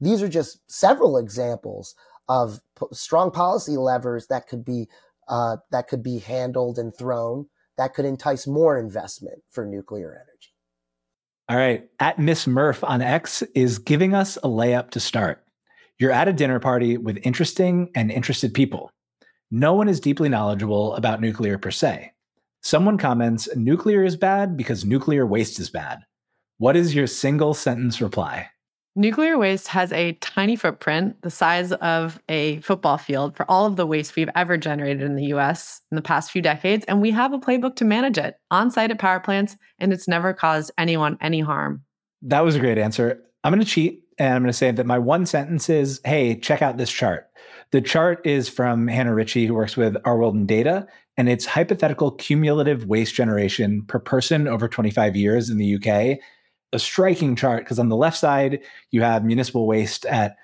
These are just several examples of p- strong policy levers that could be uh, that could be handled and thrown that could entice more investment for nuclear energy. All right, at Miss Murph on X is giving us a layup to start. You're at a dinner party with interesting and interested people. No one is deeply knowledgeable about nuclear per se. Someone comments, nuclear is bad because nuclear waste is bad. What is your single sentence reply? Nuclear waste has a tiny footprint, the size of a football field, for all of the waste we've ever generated in the US in the past few decades. And we have a playbook to manage it on site at power plants, and it's never caused anyone any harm. That was a great answer. I'm going to cheat and I'm going to say that my one sentence is hey, check out this chart. The chart is from Hannah Ritchie, who works with Our World in Data, and it's hypothetical cumulative waste generation per person over 25 years in the UK. A striking chart because on the left side, you have municipal waste at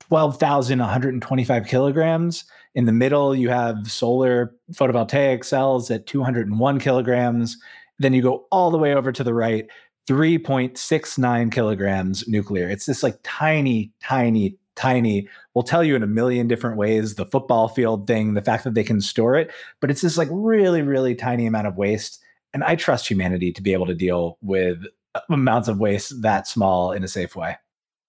12,125 kilograms. In the middle, you have solar photovoltaic cells at 201 kilograms. Then you go all the way over to the right, 3.69 kilograms nuclear. It's this like tiny, tiny, tiny We'll tell you in a million different ways the football field thing the fact that they can store it but it's this like really really tiny amount of waste and i trust humanity to be able to deal with amounts of waste that small in a safe way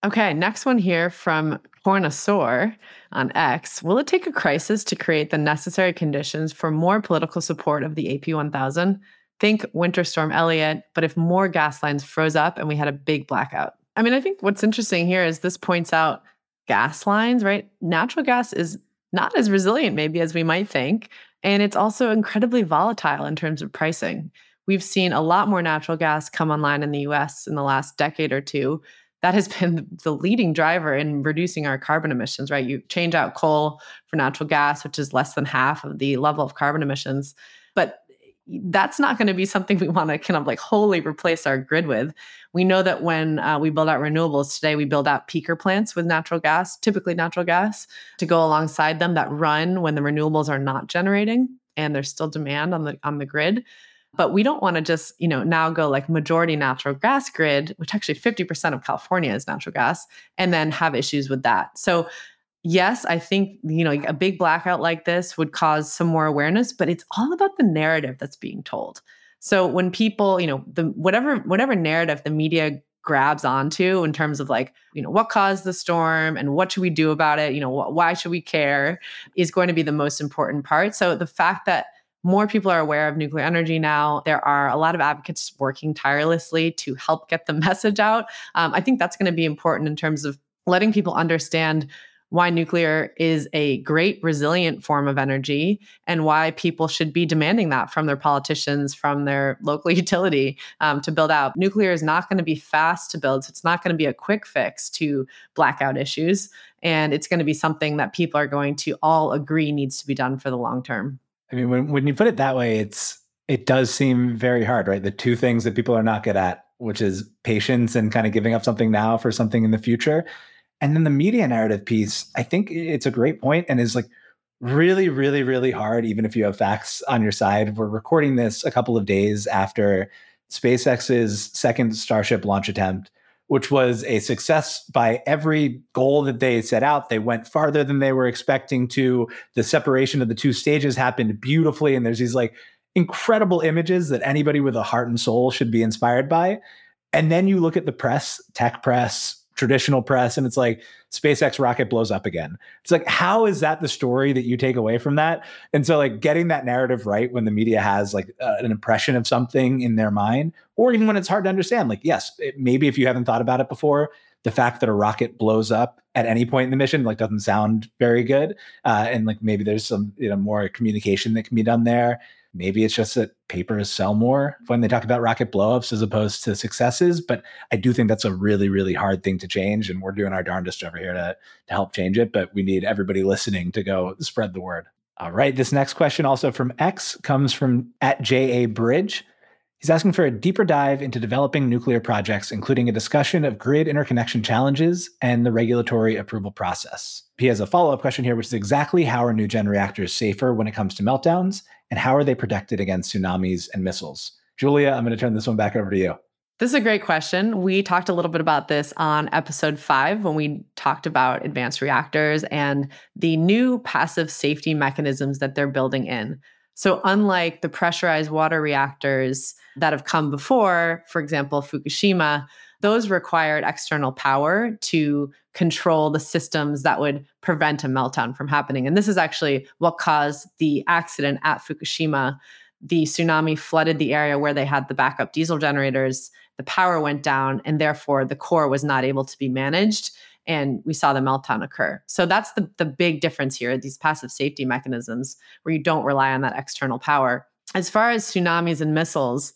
Okay, next one here from Cornasaur on X. Will it take a crisis to create the necessary conditions for more political support of the AP 1000? Think Winter Storm Elliott, but if more gas lines froze up and we had a big blackout. I mean, I think what's interesting here is this points out gas lines, right? Natural gas is not as resilient, maybe, as we might think. And it's also incredibly volatile in terms of pricing. We've seen a lot more natural gas come online in the US in the last decade or two. That has been the leading driver in reducing our carbon emissions, right? You change out coal for natural gas, which is less than half of the level of carbon emissions. But that's not going to be something we want to kind of like wholly replace our grid with. We know that when uh, we build out renewables today, we build out peaker plants with natural gas, typically natural gas, to go alongside them that run when the renewables are not generating and there's still demand on the on the grid. But we don't want to just, you know, now go like majority natural gas grid, which actually 50% of California is natural gas, and then have issues with that. So yes, I think, you know, a big blackout like this would cause some more awareness, but it's all about the narrative that's being told. So when people, you know, the whatever whatever narrative the media grabs onto in terms of like, you know, what caused the storm and what should we do about it, you know, wh- why should we care is going to be the most important part. So the fact that more people are aware of nuclear energy now. There are a lot of advocates working tirelessly to help get the message out. Um, I think that's going to be important in terms of letting people understand why nuclear is a great resilient form of energy and why people should be demanding that from their politicians, from their local utility um, to build out. Nuclear is not going to be fast to build, so it's not going to be a quick fix to blackout issues. And it's going to be something that people are going to all agree needs to be done for the long term. I mean, when, when you put it that way, it's it does seem very hard, right? The two things that people are not good at, which is patience and kind of giving up something now for something in the future and then the media narrative piece, I think it's a great point and is like really, really, really hard, even if you have facts on your side. We're recording this a couple of days after SpaceX's second Starship launch attempt, which was a success by every goal that they set out. They went farther than they were expecting to. The separation of the two stages happened beautifully. And there's these like incredible images that anybody with a heart and soul should be inspired by. And then you look at the press, tech press, traditional press and it's like SpaceX rocket blows up again. It's like how is that the story that you take away from that? And so like getting that narrative right when the media has like uh, an impression of something in their mind or even when it's hard to understand like yes, it, maybe if you haven't thought about it before, the fact that a rocket blows up at any point in the mission like doesn't sound very good uh, and like maybe there's some you know more communication that can be done there maybe it's just that papers sell more when they talk about rocket blowups as opposed to successes but i do think that's a really really hard thing to change and we're doing our darndest over here to, to help change it but we need everybody listening to go spread the word. All right this next question also from x comes from at ja bridge. He's asking for a deeper dive into developing nuclear projects, including a discussion of grid interconnection challenges and the regulatory approval process. He has a follow up question here, which is exactly how are new gen reactors safer when it comes to meltdowns, and how are they protected against tsunamis and missiles? Julia, I'm going to turn this one back over to you. This is a great question. We talked a little bit about this on episode five when we talked about advanced reactors and the new passive safety mechanisms that they're building in. So, unlike the pressurized water reactors that have come before, for example, Fukushima, those required external power to control the systems that would prevent a meltdown from happening. And this is actually what caused the accident at Fukushima. The tsunami flooded the area where they had the backup diesel generators. The power went down, and therefore the core was not able to be managed and we saw the meltdown occur. So that's the the big difference here, these passive safety mechanisms where you don't rely on that external power. As far as tsunamis and missiles,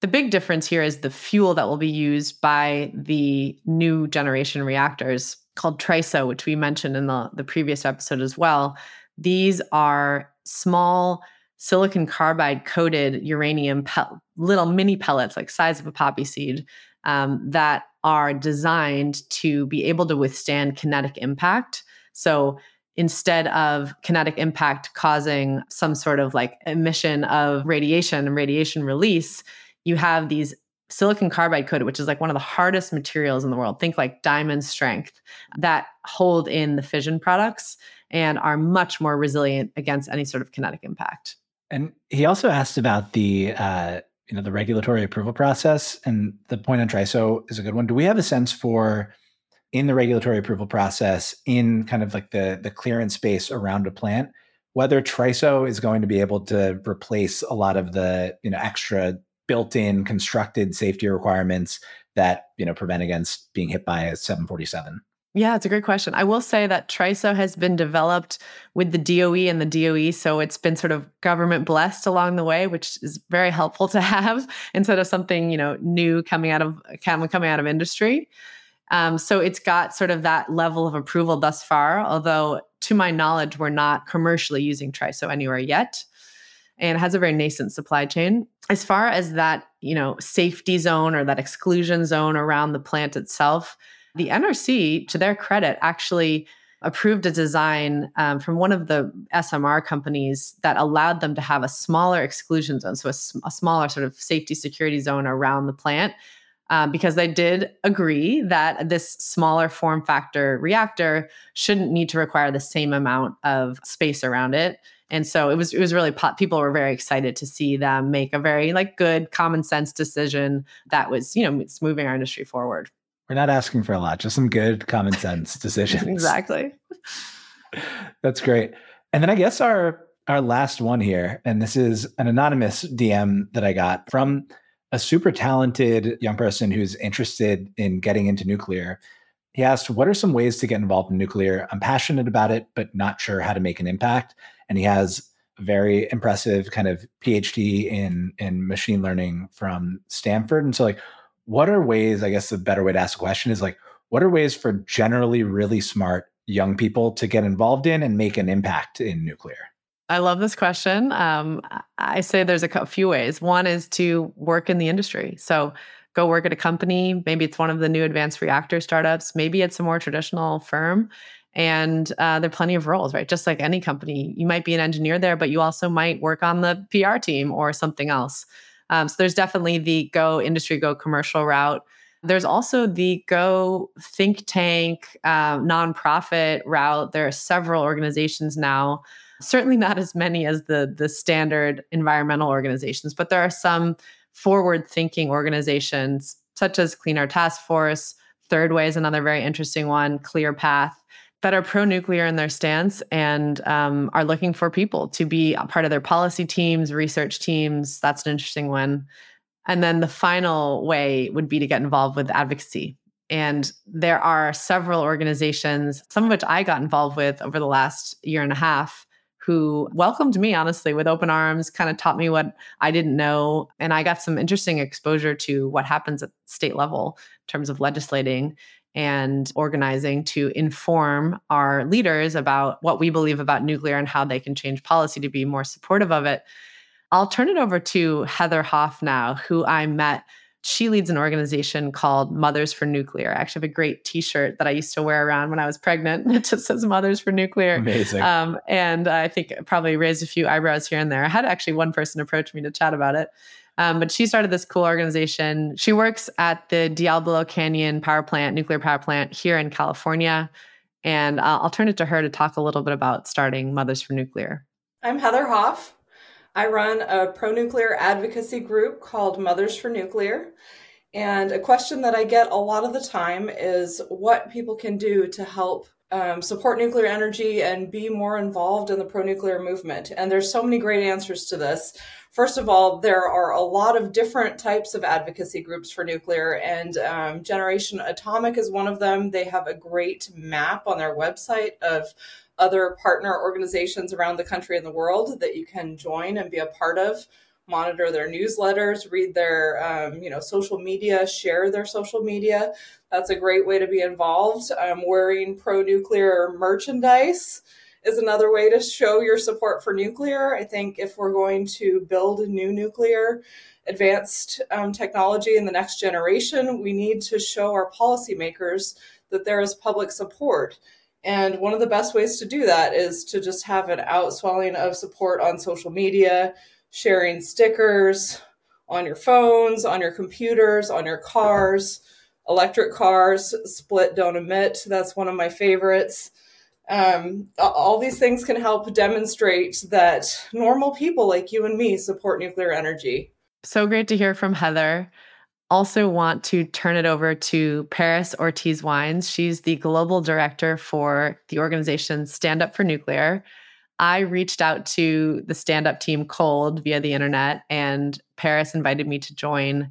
the big difference here is the fuel that will be used by the new generation reactors called TRISO, which we mentioned in the, the previous episode as well. These are small silicon carbide coated uranium pe- little mini pellets like size of a poppy seed um, that are designed to be able to withstand kinetic impact. So instead of kinetic impact causing some sort of like emission of radiation and radiation release, you have these silicon carbide coated, which is like one of the hardest materials in the world. Think like diamond strength that hold in the fission products and are much more resilient against any sort of kinetic impact. And he also asked about the uh, you know the regulatory approval process and the point on triso is a good one do we have a sense for in the regulatory approval process in kind of like the the clearance space around a plant whether triso is going to be able to replace a lot of the you know extra built-in constructed safety requirements that you know prevent against being hit by a 747 yeah, it's a great question. I will say that TRISO has been developed with the DOE and the DOE, so it's been sort of government blessed along the way, which is very helpful to have instead of something you know new coming out of coming out of industry. Um, so it's got sort of that level of approval thus far, although to my knowledge, we're not commercially using TRISO anywhere yet, and has a very nascent supply chain. As far as that you know safety zone or that exclusion zone around the plant itself the NRC, to their credit, actually approved a design um, from one of the SMR companies that allowed them to have a smaller exclusion zone, so a, a smaller sort of safety security zone around the plant. Um, because they did agree that this smaller form factor reactor shouldn't need to require the same amount of space around it. And so it was it was really people were very excited to see them make a very like good common sense decision that was you know it's moving our industry forward. We're not asking for a lot, just some good common sense decisions. exactly. That's great. And then I guess our our last one here, and this is an anonymous DM that I got from a super talented young person who's interested in getting into nuclear. He asked, What are some ways to get involved in nuclear? I'm passionate about it, but not sure how to make an impact. And he has a very impressive kind of PhD in in machine learning from Stanford. And so like what are ways, I guess the better way to ask a question is like, what are ways for generally really smart young people to get involved in and make an impact in nuclear? I love this question. Um, I say there's a few ways. One is to work in the industry. So go work at a company. Maybe it's one of the new advanced reactor startups. Maybe it's a more traditional firm. And uh, there are plenty of roles, right? Just like any company, you might be an engineer there, but you also might work on the PR team or something else. Um, so there's definitely the go industry, go commercial route. There's also the go think tank, uh, nonprofit route. There are several organizations now. Certainly not as many as the the standard environmental organizations, but there are some forward thinking organizations such as Clean Air Task Force. Third Way is another very interesting one. ClearPath that are pro nuclear in their stance and um, are looking for people to be a part of their policy teams, research teams. That's an interesting one. And then the final way would be to get involved with advocacy. And there are several organizations, some of which I got involved with over the last year and a half, who welcomed me honestly with open arms, kind of taught me what I didn't know. And I got some interesting exposure to what happens at state level in terms of legislating and organizing to inform our leaders about what we believe about nuclear and how they can change policy to be more supportive of it. I'll turn it over to Heather Hoff now, who I met. She leads an organization called Mothers for Nuclear. I actually have a great T-shirt that I used to wear around when I was pregnant. It just says Mothers for Nuclear. Amazing. Um, and I think probably raised a few eyebrows here and there. I had actually one person approach me to chat about it. Um, but she started this cool organization. She works at the Diablo Canyon power plant, nuclear power plant here in California. And uh, I'll turn it to her to talk a little bit about starting Mothers for Nuclear. I'm Heather Hoff. I run a pro nuclear advocacy group called Mothers for Nuclear. And a question that I get a lot of the time is what people can do to help um, support nuclear energy and be more involved in the pro nuclear movement. And there's so many great answers to this. First of all, there are a lot of different types of advocacy groups for nuclear, and um, Generation Atomic is one of them. They have a great map on their website of other partner organizations around the country and the world that you can join and be a part of monitor their newsletters read their um, you know social media share their social media. That's a great way to be involved. Wearing pro nuclear merchandise is another way to show your support for nuclear. I think if we're going to build new nuclear advanced um, technology in the next generation, we need to show our policymakers that there is public support. And one of the best ways to do that is to just have an outswelling of support on social media, sharing stickers on your phones, on your computers, on your cars, electric cars, split don't emit. That's one of my favorites um, all these things can help demonstrate that normal people like you and me support nuclear energy. So great to hear from Heather. Also, want to turn it over to Paris Ortiz Wines. She's the global director for the organization Stand Up for Nuclear. I reached out to the stand up team cold via the internet, and Paris invited me to join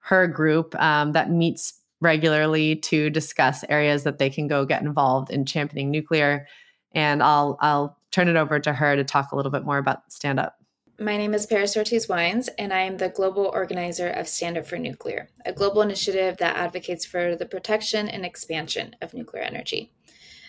her group um, that meets regularly to discuss areas that they can go get involved in championing nuclear. And I'll I'll turn it over to her to talk a little bit more about Stand Up. My name is Paris Ortiz Wines, and I am the global organizer of Stand Up for Nuclear, a global initiative that advocates for the protection and expansion of nuclear energy.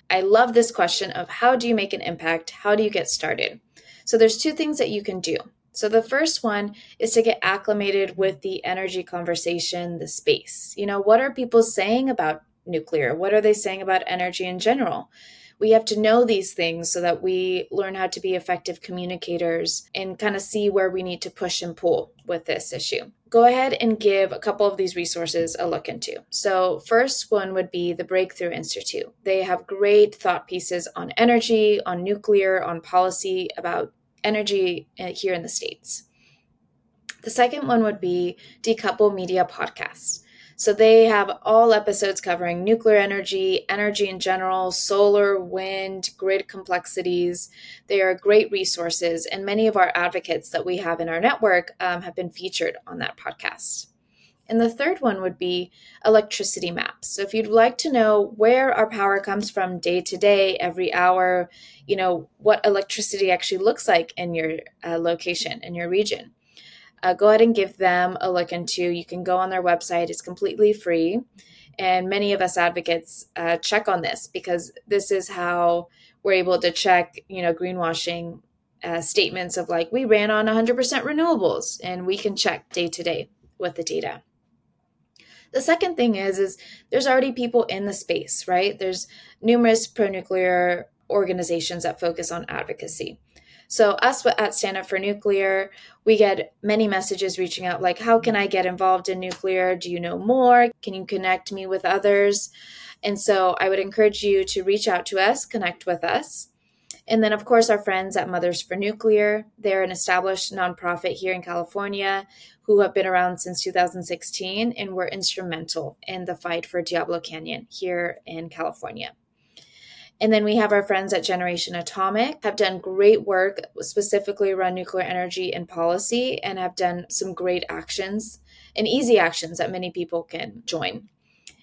I love this question of how do you make an impact? How do you get started? So there's two things that you can do. So the first one is to get acclimated with the energy conversation, the space. You know, what are people saying about nuclear? What are they saying about energy in general? We have to know these things so that we learn how to be effective communicators and kind of see where we need to push and pull with this issue. Go ahead and give a couple of these resources a look into. So, first one would be the Breakthrough Institute. They have great thought pieces on energy, on nuclear, on policy about energy uh, here in the States. The second one would be Decouple Media Podcasts. So they have all episodes covering nuclear energy, energy in general, solar, wind, grid complexities. They are great resources, and many of our advocates that we have in our network um, have been featured on that podcast. And the third one would be electricity maps. So if you'd like to know where our power comes from day to day, every hour, you know, what electricity actually looks like in your uh, location, in your region, uh, go ahead and give them a look into. You can go on their website, it's completely free. And many of us advocates uh, check on this because this is how we're able to check, you know, greenwashing uh, statements of like, we ran on 100% renewables, and we can check day to day with the data. The second thing is is there's already people in the space, right? There's numerous pro-nuclear organizations that focus on advocacy. So us at Stand Up for Nuclear, we get many messages reaching out like, how can I get involved in nuclear? Do you know more? Can you connect me with others? And so I would encourage you to reach out to us, connect with us. And then, of course, our friends at Mothers for Nuclear. They're an established nonprofit here in California who have been around since 2016 and were instrumental in the fight for Diablo Canyon here in California. And then we have our friends at Generation Atomic have done great work specifically around nuclear energy and policy and have done some great actions and easy actions that many people can join.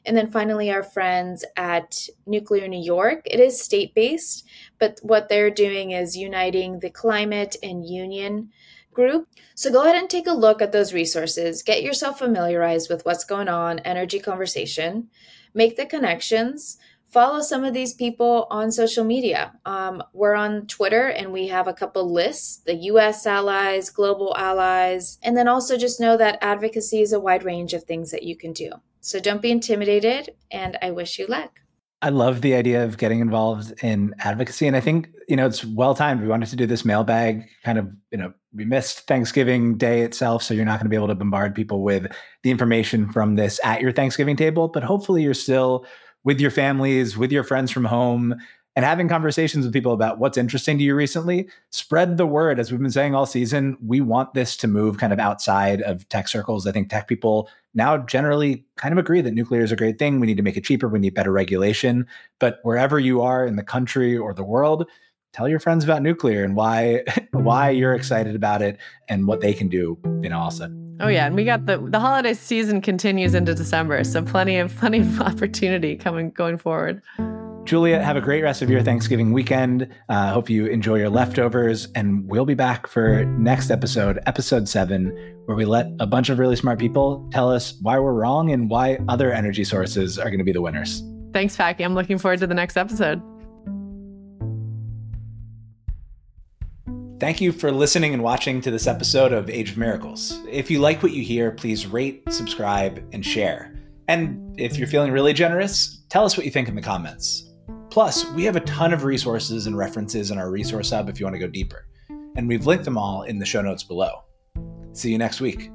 And then finally, our friends at Nuclear New York. It is state based, but what they're doing is uniting the climate and union group. So go ahead and take a look at those resources. Get yourself familiarized with what's going on, energy conversation, make the connections. Follow some of these people on social media. Um, we're on Twitter and we have a couple lists the US allies, global allies, and then also just know that advocacy is a wide range of things that you can do. So don't be intimidated, and I wish you luck. I love the idea of getting involved in advocacy. And I think, you know, it's well timed. We wanted to do this mailbag kind of, you know, we missed Thanksgiving Day itself. So you're not going to be able to bombard people with the information from this at your Thanksgiving table. But hopefully you're still with your families, with your friends from home, and having conversations with people about what's interesting to you recently. Spread the word. As we've been saying all season, we want this to move kind of outside of tech circles. I think tech people now generally kind of agree that nuclear is a great thing. We need to make it cheaper. We need better regulation. But wherever you are in the country or the world, tell your friends about nuclear and why why you're excited about it and what they can do know also oh yeah and we got the the holiday season continues into december so plenty of plenty of opportunity coming going forward Julia, have a great rest of your Thanksgiving weekend. Uh, hope you enjoy your leftovers. And we'll be back for next episode, episode seven, where we let a bunch of really smart people tell us why we're wrong and why other energy sources are going to be the winners. Thanks, Packy. I'm looking forward to the next episode. Thank you for listening and watching to this episode of Age of Miracles. If you like what you hear, please rate, subscribe, and share. And if you're feeling really generous, tell us what you think in the comments. Plus, we have a ton of resources and references in our resource hub if you want to go deeper. And we've linked them all in the show notes below. See you next week.